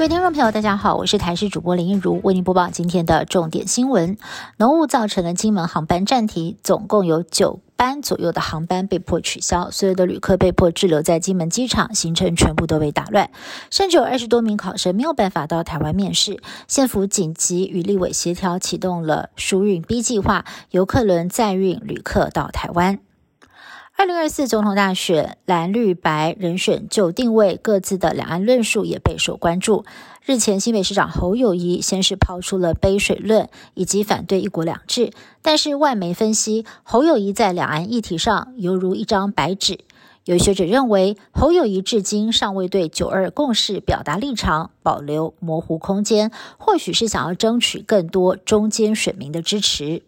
各位听众朋友，大家好，我是台视主播林一如，为您播报今天的重点新闻。浓雾造成了金门航班暂停，总共有九班左右的航班被迫取消，所有的旅客被迫滞留在金门机场，行程全部都被打乱，甚至有二十多名考生没有办法到台湾面试。县府紧急与立委协调，启动了疏运 B 计划，游客轮载运旅客到台湾。二零二四总统大选，蓝绿白人选就定位各自的两岸论述也备受关注。日前，新北市长侯友谊先是抛出了杯水论以及反对一国两制，但是外媒分析，侯友谊在两岸议题上犹如一张白纸。有学者认为，侯友谊至今尚未对九二共识表达立场，保留模糊空间，或许是想要争取更多中间选民的支持。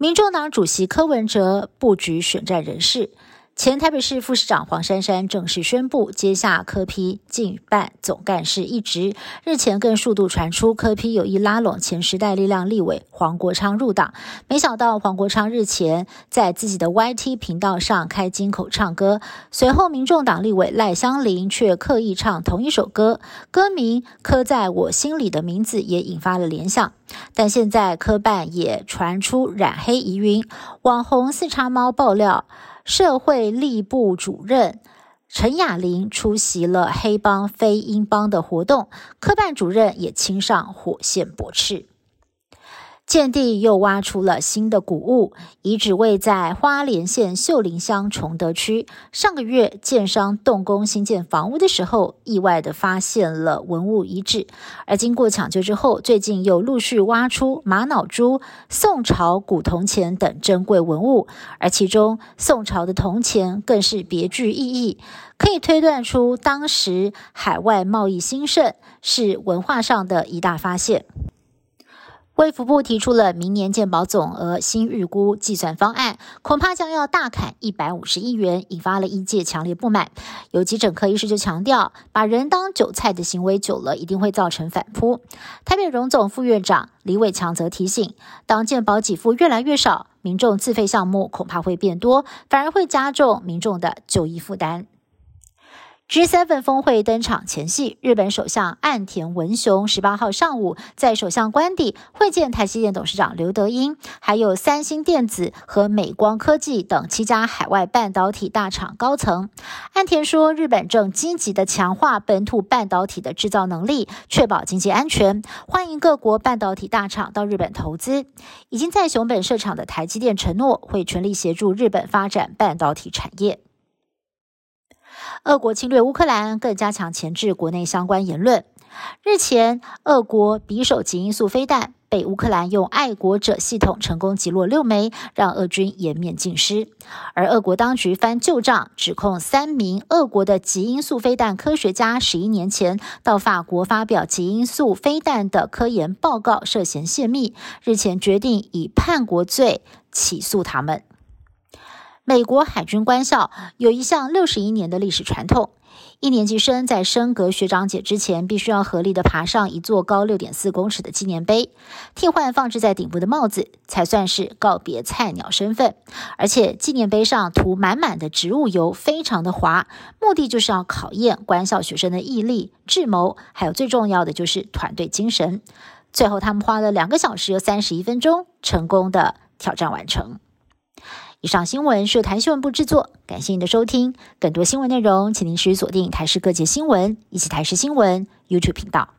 民众党主席柯文哲布局选战人士。前台北市副市长黄珊珊正式宣布接下柯批进办总干事一职。日前更数度传出柯批有意拉拢前时代力量立委黄国昌入党，没想到黄国昌日前在自己的 YT 频道上开金口唱歌，随后民众党立委赖香林却刻意唱同一首歌，歌名刻在我心里的名字也引发了联想。但现在科办也传出染黑疑云，网红四叉猫爆料。社会力部主任陈雅玲出席了黑帮非英帮的活动，科办主任也亲上火线驳斥。建地又挖出了新的古物，遗址位在花莲县秀林乡崇德区。上个月，建商动工新建房屋的时候，意外的发现了文物遗址。而经过抢救之后，最近又陆续挖出玛瑙珠、宋朝古铜钱等珍贵文物，而其中宋朝的铜钱更是别具意义，可以推断出当时海外贸易兴盛是文化上的一大发现。卫福部提出了明年健保总额新预估计算方案，恐怕将要大砍一百五十亿元，引发了医界强烈不满。有急诊科医师就强调，把人当韭菜的行为久了，一定会造成反扑。台北荣总副院长李伟强则提醒，当健保给付越来越少，民众自费项目恐怕会变多，反而会加重民众的就医负担。G7 峰会登场前夕，日本首相岸田文雄十八号上午在首相官邸会见台积电董事长刘德英，还有三星电子和美光科技等七家海外半导体大厂高层。岸田说，日本正积极的强化本土半导体的制造能力，确保经济安全，欢迎各国半导体大厂到日本投资。已经在熊本设厂的台积电承诺会全力协助日本发展半导体产业。俄国侵略乌克兰，更加强前置国内相关言论。日前，俄国匕首极音速飞弹被乌克兰用爱国者系统成功击落六枚，让俄军颜面尽失。而俄国当局翻旧账，指控三名俄国的极音速飞弹科学家十一年前到法国发表极音速飞弹的科研报告涉嫌泄密，日前决定以叛国罪起诉他们。美国海军官校有一项六十一年的历史传统：一年级生在升格学长姐之前，必须要合力的爬上一座高六点四公尺的纪念碑，替换放置在顶部的帽子，才算是告别菜鸟身份。而且纪念碑上涂满满的植物油，非常的滑，目的就是要考验官校学生的毅力、智谋，还有最重要的就是团队精神。最后，他们花了两个小时又三十一分钟，成功的挑战完成。以上新闻是由台新闻部制作，感谢您的收听。更多新闻内容，请您持续锁定台视各界新闻以及台视新闻 YouTube 频道。